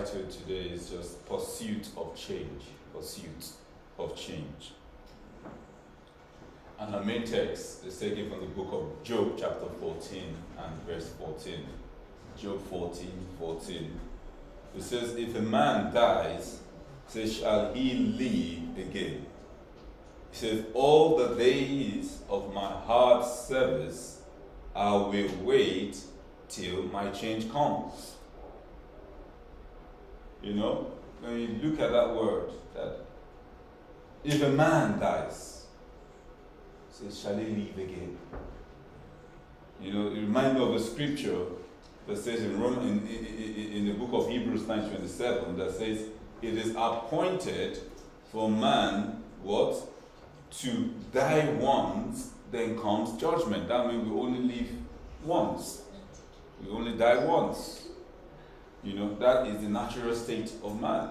title today is just Pursuit of Change. Pursuit of Change. And our main text is taken from the book of Job, chapter 14 and verse 14. Job 14, 14. It says, If a man dies, says, shall he live again? He says, All the days of my hard service I will wait till my change comes. You know, when you look at that word, that if a man dies, says, shall he live again? You know, it reminds me of a scripture that says in, Rome, in, in, in the book of Hebrews 9.27 that says, it is appointed for man, what? To die once, then comes judgment. That means we only live once. We only die once. You know, that is the natural state of man.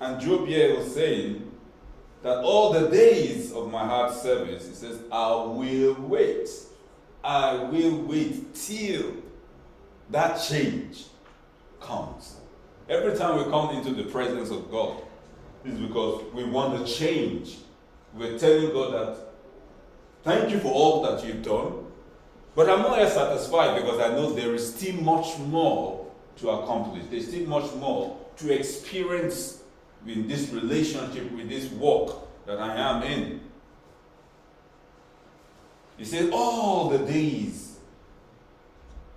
And Job here was saying that all the days of my hard service, he says, I will wait. I will wait till that change comes. Every time we come into the presence of God, is because we want to change. We're telling God that, thank you for all that you've done, but I'm not yet satisfied because I know there is still much more to accomplish. There's still much more to experience in this relationship, with this walk that I am in. He said, All the days.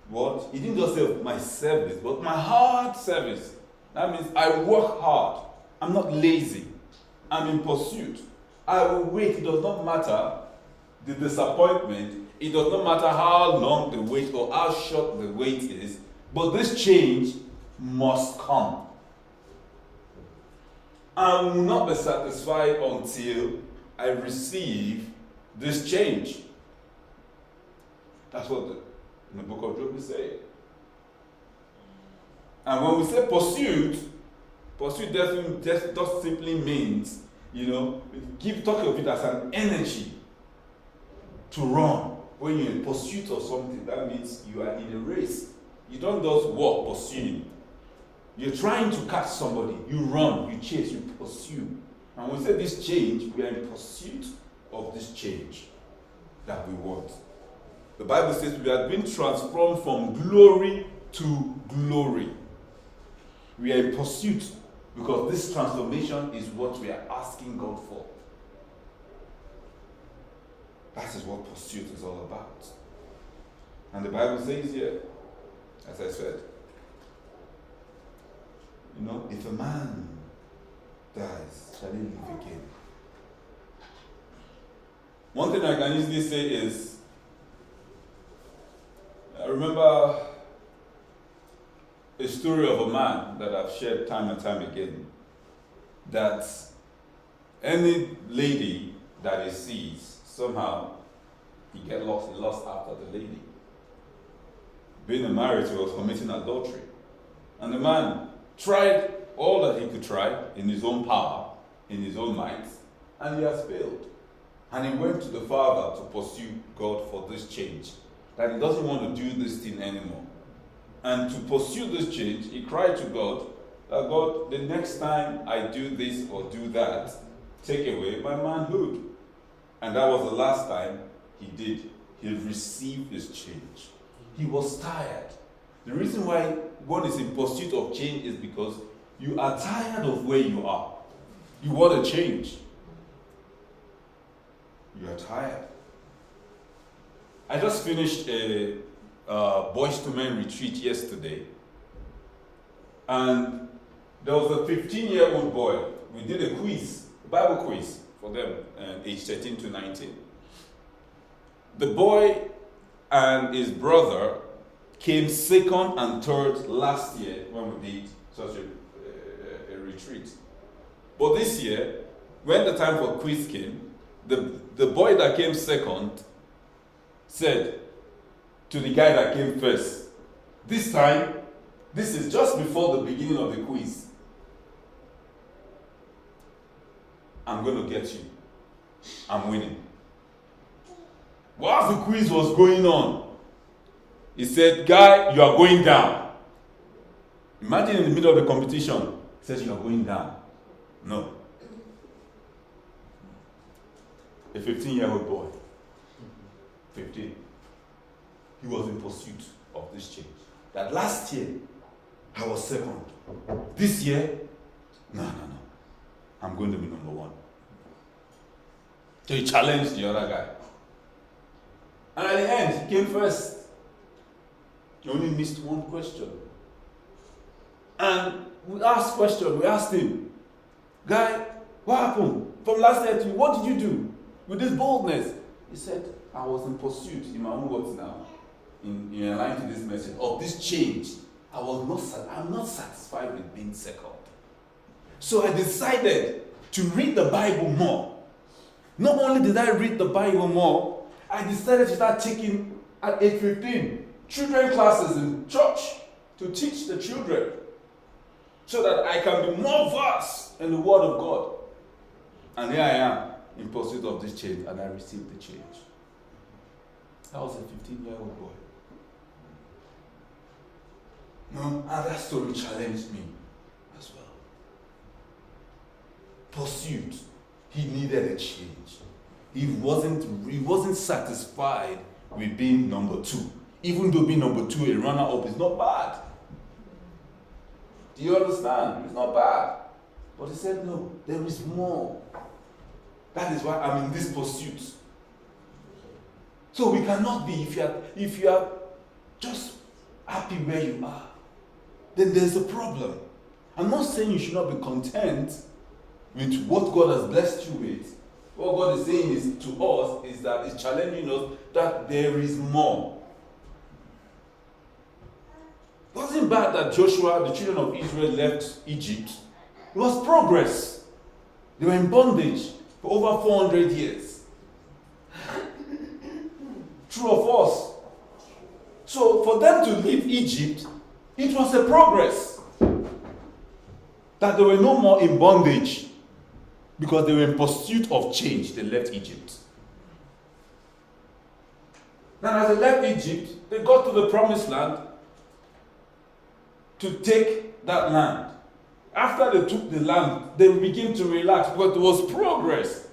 What? He didn't just say my service, but my hard service. That means I work hard. I'm not lazy. I'm in pursuit. I will wait. It does not matter the disappointment. It does not matter how long the wait or how short the wait is. But this change must come. I will not be satisfied until I receive this change. That's what the, the book of Job is saying. And when we say pursuit, pursuit definitely just, just simply means, you know, give talk of it as an energy to run. When you're in pursuit of something, that means you are in a race. You don't just walk pursuing. You're trying to catch somebody. You run, you chase, you pursue. And when we say this change, we are in pursuit of this change that we want. The Bible says we have been transformed from glory to glory. We are in pursuit because this transformation is what we are asking God for. That is what pursuit is all about. And the Bible says here, as I said, you know, if a man dies, shall he live again? One thing I can easily say is, I remember a story of a man that I've shared time and time again. That any lady that he sees, somehow he get lost, he lost after the lady. Being married, he was committing adultery. And the man tried all that he could try in his own power, in his own might, and he has failed. And he went to the Father to pursue God for this change. That he doesn't want to do this thing anymore. And to pursue this change, he cried to God that God, the next time I do this or do that, take away my manhood. And that was the last time he did. He received this change. He was tired. The reason why God is in pursuit of change is because you are tired of where you are. You want to change. You are tired. I just finished a uh, Boys to Men retreat yesterday, and there was a 15 year old boy. We did a quiz, a Bible quiz for them, uh, age 13 to 19. The boy and his brother came second and third last year when we did such a, a, a retreat. But this year, when the time for quiz came, the, the boy that came second said to the guy that came first, This time, this is just before the beginning of the quiz. I'm going to get you. I'm winning. Whilst the quiz was going on, He said, Guy, you are going down. Imagine in the middle of the competition, he says, You are going down. No. A 15 year old boy, 15, he was in pursuit of this change. That last year, I was second. This year, no, no, no. I'm going to be number one. So he challenged the other guy. And at the end, he came first. He only missed one question. And we asked question, we asked him, Guy, what happened? From last night to you, what did you do with this boldness? He said, I was in pursuit, in my own words now, in, in line to this message, of this change. I was not I'm not satisfied with being second. So I decided to read the Bible more. Not only did I read the Bible more, I decided to start taking uh, at age 15 children classes in church to teach the children so that I can be more versed in the Word of God. And here I am in pursuit of this change, and I received the change. I was a 15 year old boy. No, and that story challenged me as well. Pursuit. He needed a change. He wasn't, he wasn't satisfied with being number two. Even though being number two, a runner up, is not bad. Do you understand? It's not bad. But he said, no, there is more. That is why I'm in this pursuit. So we cannot be, if you are, if you are just happy where you are, then there's a problem. I'm not saying you should not be content with what God has blessed you with. What God is saying is to us is that He's challenging us that there is more. It wasn't bad that Joshua, the children of Israel, left Egypt. It was progress. They were in bondage for over 400 years. True or false? So, for them to leave Egypt, it was a progress. That they were no more in bondage because they were in pursuit of change. They left Egypt. Now, as they left Egypt, they got to the promised land to take that land. After they took the land, they began to relax because there was progress.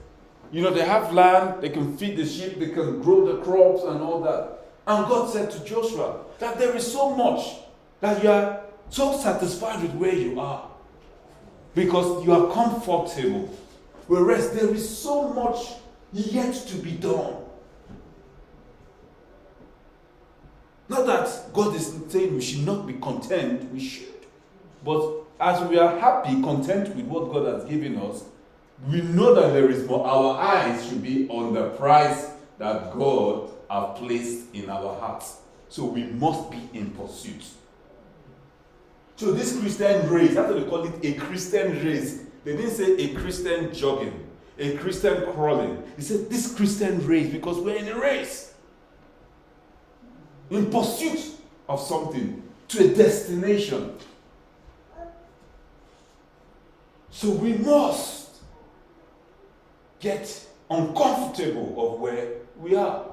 You know, they have land, they can feed the sheep, they can grow the crops and all that. And God said to Joshua that there is so much that you are so satisfied with where you are because you are comfortable. Whereas there is so much yet to be done. Not that God is saying we should not be content, we should. But as we are happy, content with what God has given us, we know that there is more. Our eyes should be on the prize that God has placed in our hearts. So we must be in pursuit. So this Christian race, that's what they call it a Christian race. They didn't say a Christian jogging, a Christian crawling. They said this Christian race because we're in a race. In pursuit of something to a destination. So we must get uncomfortable of where we are.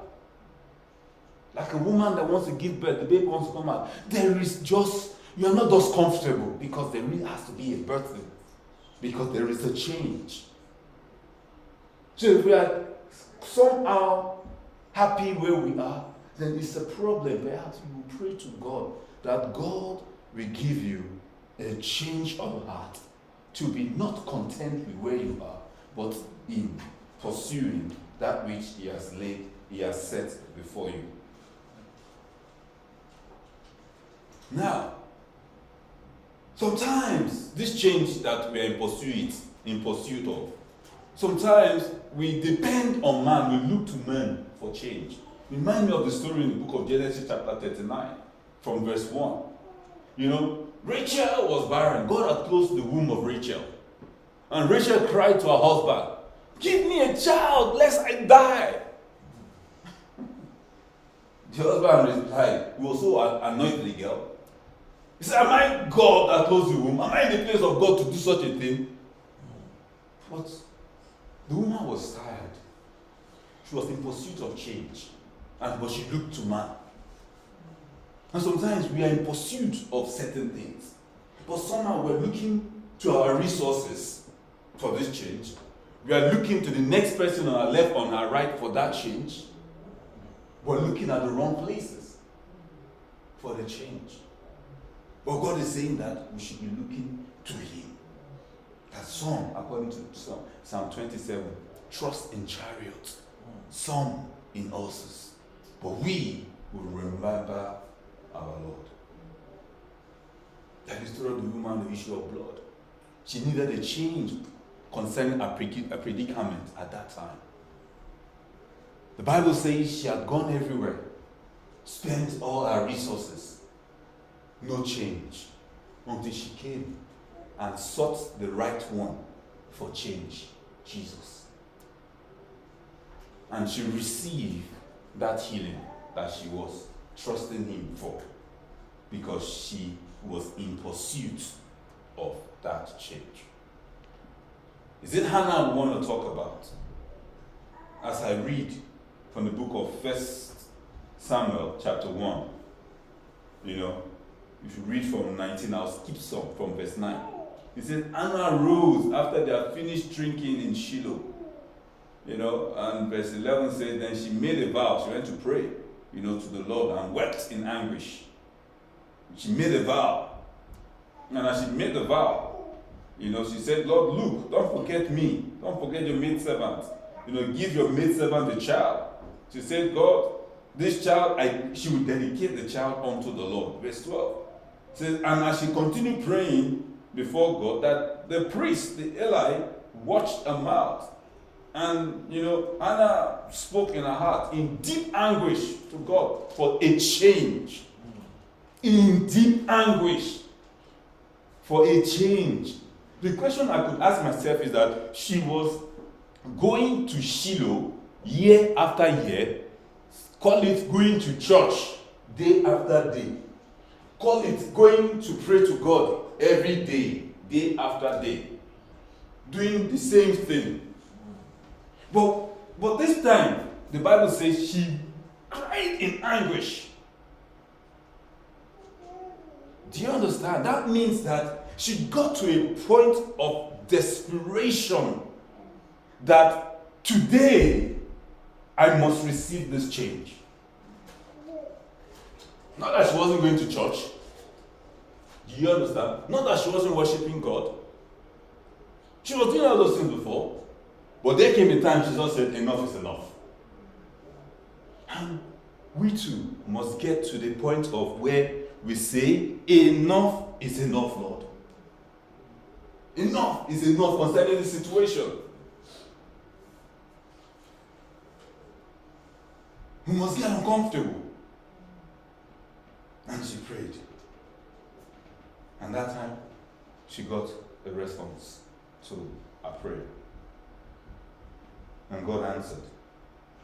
Like a woman that wants to give birth, the baby wants to come out. There is just you are not just comfortable because there really has to be a birthday, because there is a change. So if we are somehow happy where we are, then it's a problem. Perhaps will pray to God that God will give you a change of heart to be not content with where you are, but in pursuing that which He has laid, He has set before you. Now, Sometimes this change that we are in pursuit, in pursuit of, sometimes we depend on man, we look to men for change. Remind me of the story in the book of Genesis, chapter 39, from verse 1. You know, Rachel was barren. God had closed the womb of Rachel. And Rachel cried to her husband, Give me a child, lest I die. the husband replied, We also anoint the girl he said, Am I God that closed the womb? Am I in the place of God to do such a thing? But the woman was tired. She was in pursuit of change. And but she looked to man. And sometimes we are in pursuit of certain things. But somehow we're looking to our resources for this change. We are looking to the next person on our left, on our right for that change. We're looking at the wrong places for the change. But God is saying that we should be looking to Him. That some, according to Psalm, Psalm 27, trust in chariots, some in horses. But we will remember our Lord. That is of the woman, the issue of blood. She needed a change concerning a, predicament at that time. The Bible says she had gone everywhere, spent all her resources, no change, until she came and sought the right one for change Jesus. And she received that healing that she was trusting Him for because she was in pursuit of that change. Is it Hannah we want to talk about? As I read from the book of First Samuel, chapter 1, you know, if you read from 19, I'll skip some from verse 9. It says, Hannah rose after they had finished drinking in Shiloh. You know, and verse 11 says, Then she made a vow. She went to pray, you know, to the Lord and wept in anguish. She made a vow. And as she made the vow, you know, she said, Lord, look, don't forget me. Don't forget your maidservant. You know, give your maidservant a child. She said, God, this child, I, she will dedicate the child unto the Lord. Verse 12. Says, and as she continued praying, before God that the priest, the Eli, watched her mouth. And, you know, Hannah spoke in her heart in deep anguish to God for a change. In deep anguish for a change. The question I could ask myself is that she was going to Shiloh year after year, call it going to church day after day, call it going to pray to God every day, day after day, doing the same thing. But, but this time, the Bible says she cried in anguish. Do you understand? That means that she got to a point of desperation that today I must receive this change. Not that she wasn't going to church, do you understand? Not that she wasn't worshiping God. She was doing all those things before. But there came a time Jesus said, Enough is enough. And we too must get to the point of where we say, Enough is enough, Lord. Enough is enough concerning the situation. We must get uncomfortable. And she prayed. And that time, she got a response to a prayer. And God answered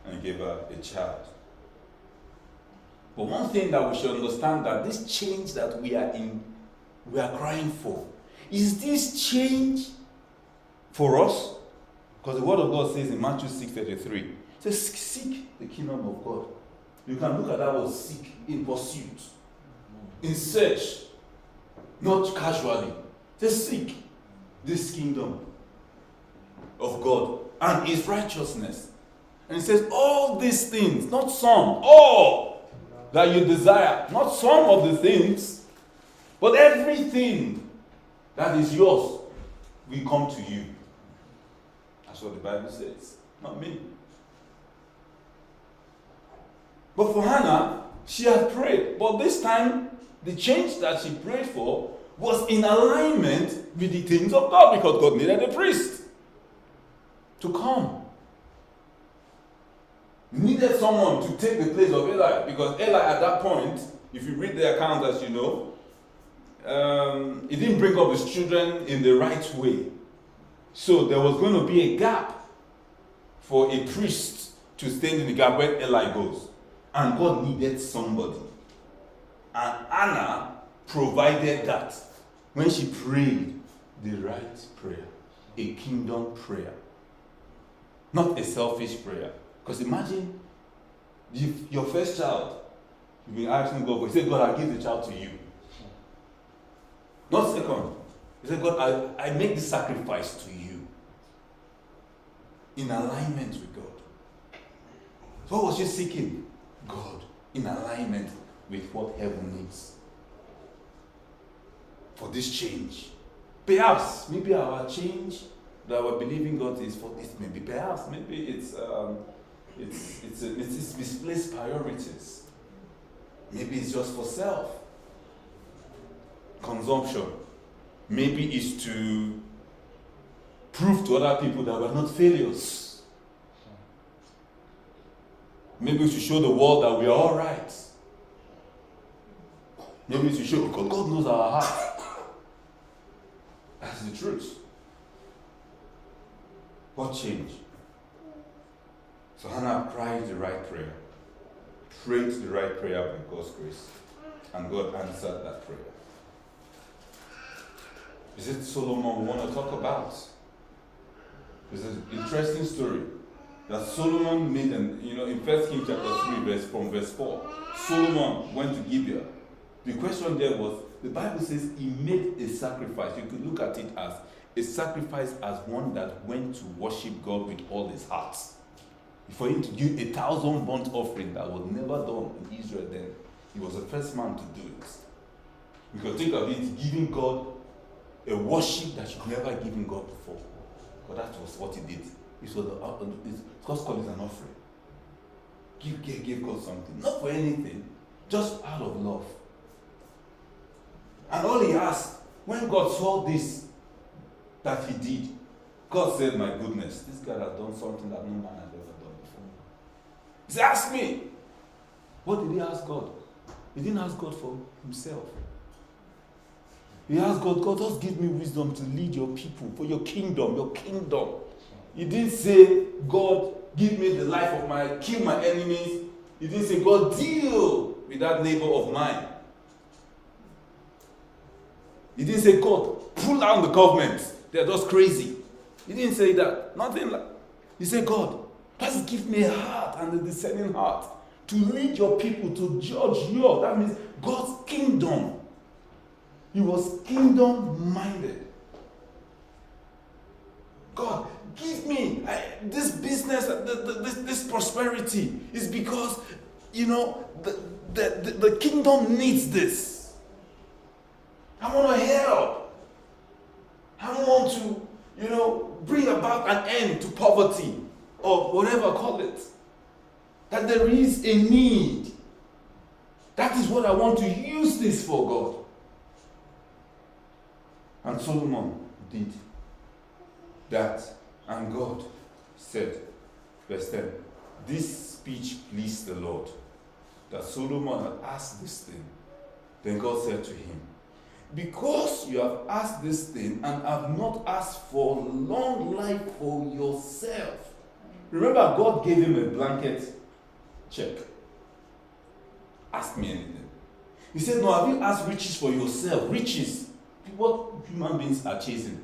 and gave her a child. But one thing that we should understand that this change that we are in, we are crying for, is this change for us? Because the word of God says in Matthew 6:33, it says, seek the kingdom of God. You can look at that word seek in pursuit, in search, not casually. They seek this kingdom of God and his righteousness. And he says, All these things, not some, all that you desire, not some of the things, but everything that is yours will come to you. That's what the Bible says, not me. But for Hannah, she had prayed, but this time the change that she prayed for was in alignment with the things of God because God needed a priest to come. Needed someone to take the place of Eli because Eli, at that point, if you read the account, as you know, um, he didn't bring up his children in the right way. So there was going to be a gap for a priest to stand in the gap where Eli goes. And God needed somebody. And Hannah provided that when she prayed the right prayer, a kingdom prayer, not a selfish prayer. Because imagine if your first child You've been asking God. He said, God, I give the child to you. Not second. He said, God, I, I make this sacrifice to you. In alignment with God. What was she seeking? God. In alignment with what heaven needs. For this change. Perhaps, maybe our change that we're believing God is for this. Maybe, perhaps, maybe it's um, it's it's, a, it's misplaced priorities. Maybe it's just for self consumption. Maybe it's to prove to other people that we're not failures. Maybe it's to show the world that we are all right. Maybe it's to show because God knows our heart. That's the truth. What changed? So Hannah cried the right prayer, prayed the right prayer by God's grace, and God answered that prayer. Is it Solomon we want to talk about? It's an interesting story that Solomon made, and you know, in First Kings chapter three, verse from verse four, Solomon went to Gibeon. The question there was, the Bible says he made a sacrifice. You could look at it as a sacrifice as one that went to worship God with all his heart. For him to give a thousand burnt offering that was never done in Israel then, he was the first man to do it. Can think of it giving God a worship that you've never given God before. But that was what he did. It was uh, it's it an offering. Give, give, give God something. Not for anything, just out of love. And all he asked, when God saw this, that he did, God said, My goodness, this guy has done something that no man has ever done before. He said, Ask me. What did he ask God? He didn't ask God for himself. He asked God, God, just give me wisdom to lead your people for your kingdom, your kingdom. He didn't say, God, give me the life of my, kill my enemies. He didn't say, God, deal with that neighbor of mine. He didn't say, God, pull down the government. They're just crazy. He didn't say that. Nothing like He said, God, just give me a heart and a discerning heart to lead your people, to judge you. That means God's kingdom. He was kingdom minded. God, give me I, this business, eh, the, the, this, this prosperity is because, you know, the, the, the kingdom needs this. I want to help. I want to, you know, bring about an end to poverty or whatever call it. That there is a need. That is what I want to use this for, God. And Solomon did that. And God said, verse 10, this speech pleased the Lord. That Solomon had asked this thing. Then God said to him, Because you have asked this thing and have not asked for long life for yourself. Remember, God gave him a blanket check. Ask me anything. He said, No, have you asked riches for yourself? Riches what human beings are chasing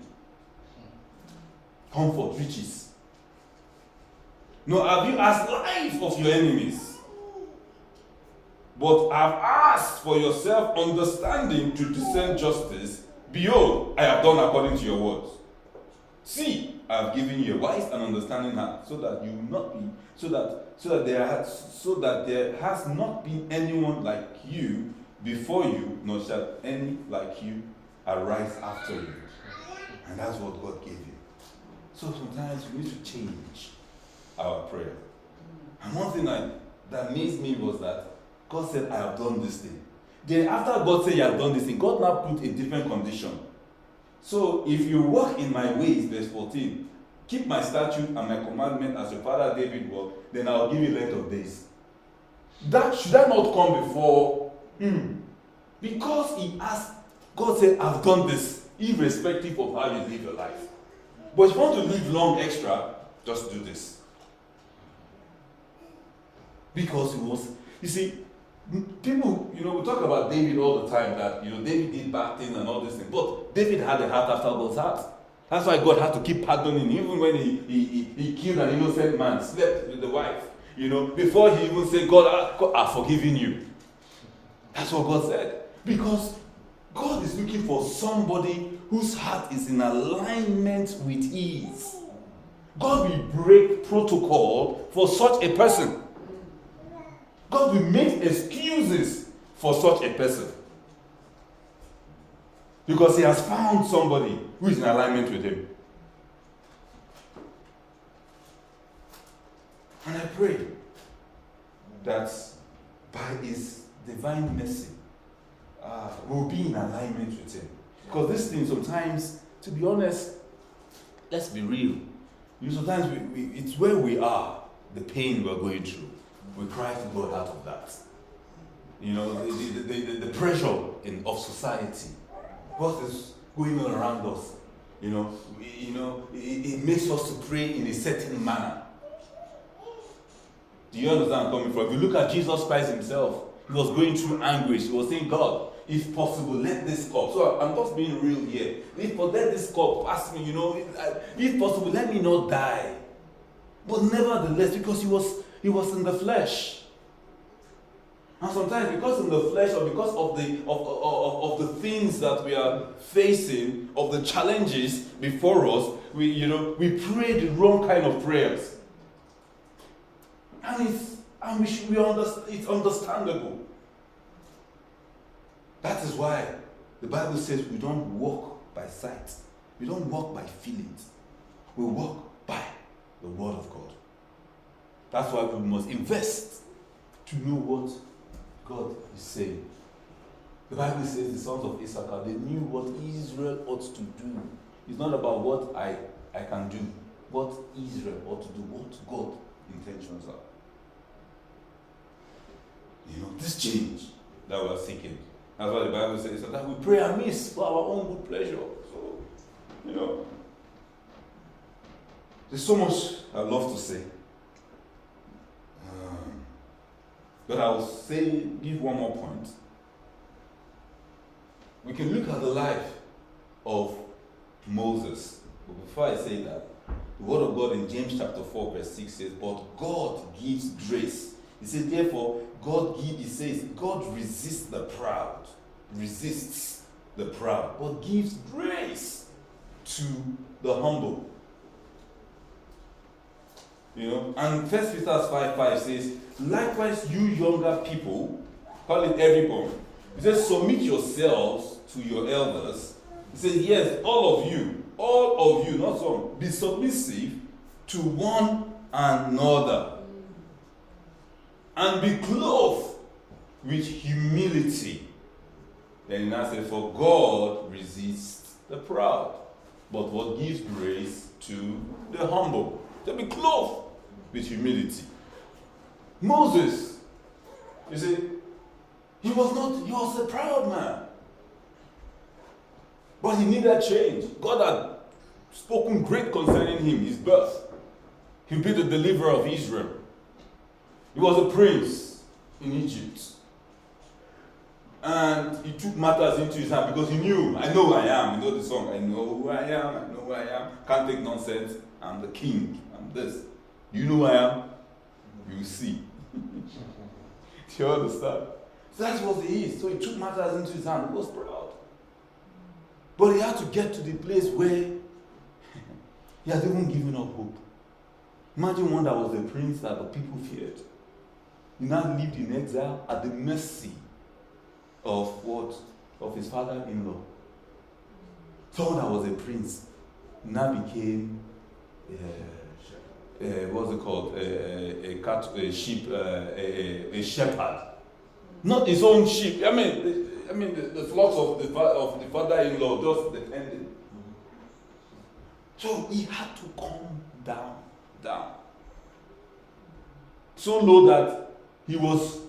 comfort, riches. No, have you asked life of your enemies? But have I've for yourself understanding to discern justice. Behold, I have done according to your words. See, I have given you a wise and understanding heart, so that you will not be, so that so that there has so that there has not been anyone like you before you, nor shall any like you arise after you. And that's what God gave you. So sometimes we need to change our prayer. And one thing I, that amazed me was that God said, I have done this thing. Then after God said, You have done this thing, God now put a different condition. So if you walk in my ways, verse 14, keep my statute and my commandment as your father David walked, then I'll give you length of days. That should that not come before him? Because he asked God said, I've done this, irrespective of how you live your life. But if you want to live long extra, just do this. Because it was, you see, people, you know, we talk about David all the time that, you know, David did bad things and all these things. But David had a heart after God's heart. That's why God had to keep pardoning, him, even when he, he, he, he killed an innocent man, slept with the wife. You know, before he even said, God, I, I've forgiven you. That's what God said. Because God is looking for somebody whose heart is in alignment with His. God will break protocol for such a person. God will make excuses for such a person. Because He has found somebody who is in alignment with Him. And I pray that by His divine mercy, uh, we'll be in alignment with Him. Because this thing sometimes, to be honest, let's be real. You sometimes we, we, it's where we are, the pain we're going through. We cry to God out of that. You know, the, the, the, the pressure in, of society. What is going on around us? You know, we, you know, it, it makes us to pray in a certain manner. Do you understand where I'm coming from? If you look at Jesus Christ himself, he was going through anguish. He was saying, God, if possible, let this cup. So I'm just being real here. If let this cup pass me, you know, uh, if possible, let me not die. But nevertheless, because he was he was in the flesh. And sometimes because in the flesh or because of the of, of, of the things that we are facing, of the challenges before us, we you know we pray the wrong kind of prayers. And it's and we should be understand it's understandable. That is why the Bible says we don't walk by sight. We don't walk by feelings. We walk by the word of God. That's why we must invest to know what God is saying. The Bible says the sons of Issachar, they knew what Israel ought to do. It's not about what I, I can do, what Israel ought to do, what God's intentions are. You know, this change that we are seeking. That's why the Bible says that we pray amiss for our own good pleasure. So, you know, there's so much I love to say. Um, but I'll say, give one more point. We can look at the life of Moses. But before I say that, the word of God in James chapter 4, verse 6 says, But God gives grace. He says, therefore, God give, he says, God resists the proud, resists the proud, but gives grace to the humble. You know, and First Peter 5 5 says, likewise, you younger people, call it everyone. He says, submit yourselves to your elders. He says, yes, all of you, all of you, not some, be submissive to one another. And be clothed with humility. Then he now For God resists the proud, but what gives grace to the humble. To be clothed with humility. Moses, you see, he was not, he was a proud man. But he needed change. God had spoken great concerning him, his birth. He'd be the deliverer of Israel. He was a prince in Egypt. And he took matters into his hand because he knew, I know who I am. You know the song, I know who I am, I know who I am. Can't take nonsense. I'm the king. I'm this. You know who I am? You see. Do you understand? So that's what he is. So he took matters into his hand. He was proud. But he had to get to the place where he had even given up hope. Imagine one that was a prince that the people feared. He now lived in exile at the mercy of what? Of his father in law. Someone that was a prince now became, uh, what's it called? Uh, a, cat, a sheep, uh, a, a, shepherd. Not his own sheep. I mean, I mean, the, the flocks of the, of the father-in-law just depended. So he had to come down, down. So low that he was,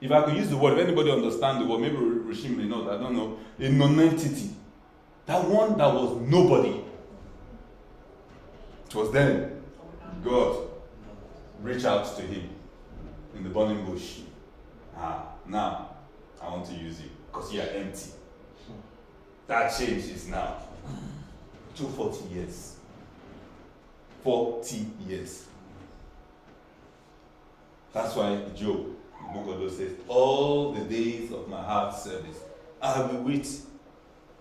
if I could use the word, if anybody understand the word, maybe Rishim may not, I don't know, a non-entity. That one that was nobody. It was then God reached out to him in the burning bush. Ah, now I want to use you because you are empty. That change is now. To 40 years. 40 years. That's why Job The book of Job says, All the days of my heart service, I will wait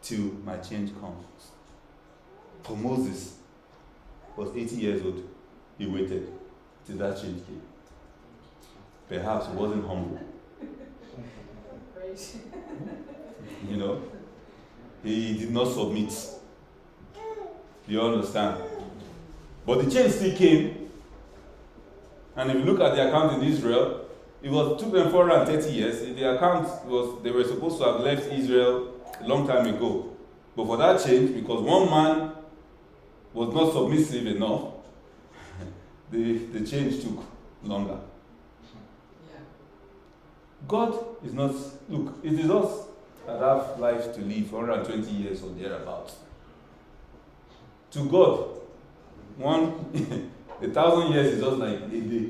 till my change comes. For Moses was 80 years old. He waited till that change came. Perhaps he wasn't humble. you know, he did not submit. You understand? But the change still came. And if you look at the account in Israel, it was took them 430 years. The account was they were supposed to have left Israel a long time ago. But for that change, because one man was not submissive enough, the, the change took longer. Yeah. God is not, look, it is us that have life to live 120 years or thereabouts. To God, one, a thousand years is just like a day.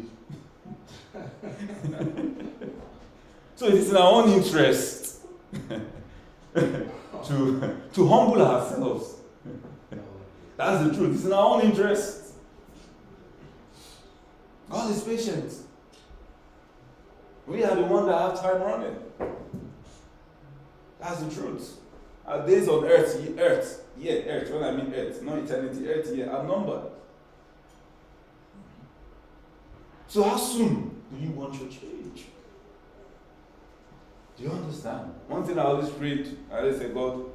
so it is in our own interest to, to humble ourselves. That's the truth. It's in our own interest. God is patient. We are the one that have time running. That's the truth. Our days on earth, earth, yeah, earth, when I mean earth, not eternity, earth, yeah, are numbered. So how soon do you want your change? Do you understand? One thing I always prayed, I always say, God,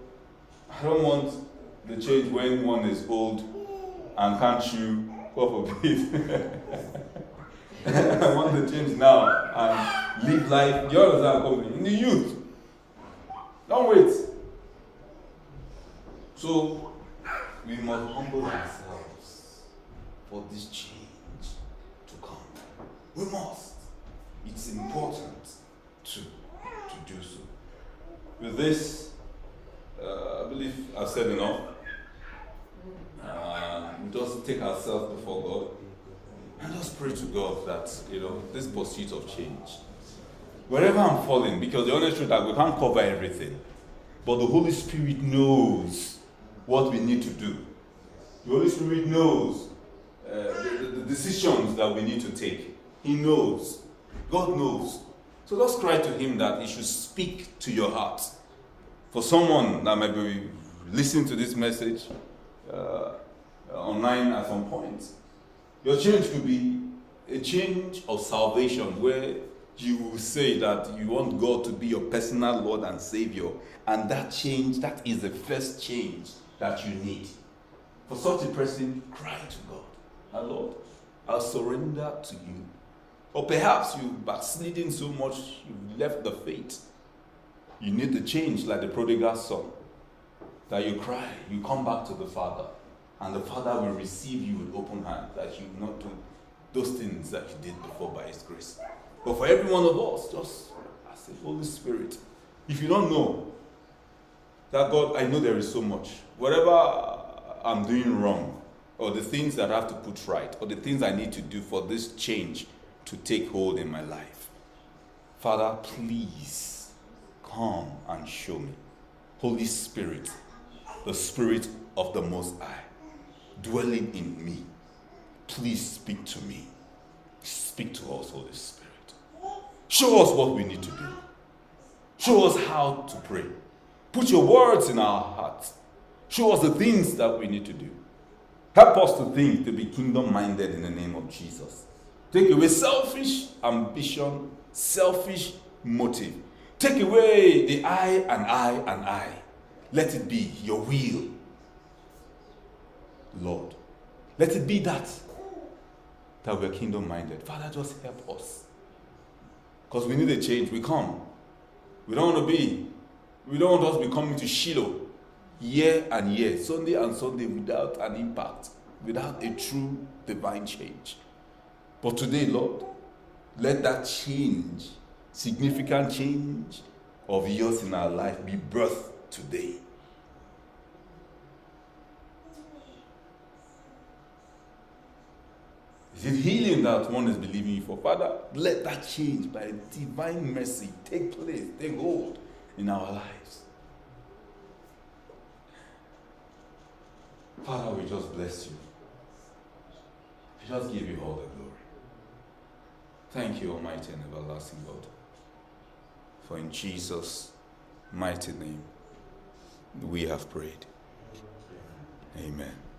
I don't want the change when one is old and can't chew, God forbid. I want to change now and live life. You understand? Company in the youth. Don't wait. So we must humble ourselves for this change to come. We must. It's important to, to do so. With this, uh, I believe I've said enough. Uh, just take ourselves before God and just pray to God that, you know, this pursuit of change. Wherever I'm falling, because the honest truth that we can't cover everything, but the Holy Spirit knows what we need to do. The Holy Spirit knows uh, the, the decisions that we need to take. He knows. God knows. So just cry to Him that He should speak to your heart. For someone that might be listening to this message uh, online at some point, your change could be a change of salvation where you will say that you want God to be your personal Lord and Savior. And that change, that is the first change that you need. For such a person, cry to God. My Lord, I'll surrender to you. Or perhaps you've backslidden so much, you've left the faith. You need to change like the prodigal son. That you cry, you come back to the Father and the Father will receive you with open hand that you will not do those things that you did before by His grace. But for every one of us, just ask the Holy Spirit. If you don't know that God, I know there is so much. Whatever I'm doing wrong, or the things that I have to put right, or the things I need to do for this change to take hold in my life. Father, please come and show me. Holy Spirit, the Spirit of the Most High dwelling in me. Please speak to me. Speak to us, Holy Spirit. Show us what we need to do. Show us how to pray. Put your words in our hearts. Show us the things that we need to do. Help us to think, to be kingdom minded in the name of Jesus. Take away selfish ambition, selfish motive. Take away the I and I and I. Let it be your will Lord. Let it be that that we're kingdom minded. Father, just help us. Because we need a change. We come. We don't want to be, we don't want us to be coming to Shiloh year and year, Sunday and Sunday without an impact, without a true divine change. But today, Lord, let that change, significant change of yours in our life be birthed today. Is healing that one is believing for? Father, let that change by divine mercy take place, take hold in our lives. Father, we just bless you. We just give you all the glory. Thank you, Almighty and everlasting God. For in Jesus' mighty name we have prayed. Amen.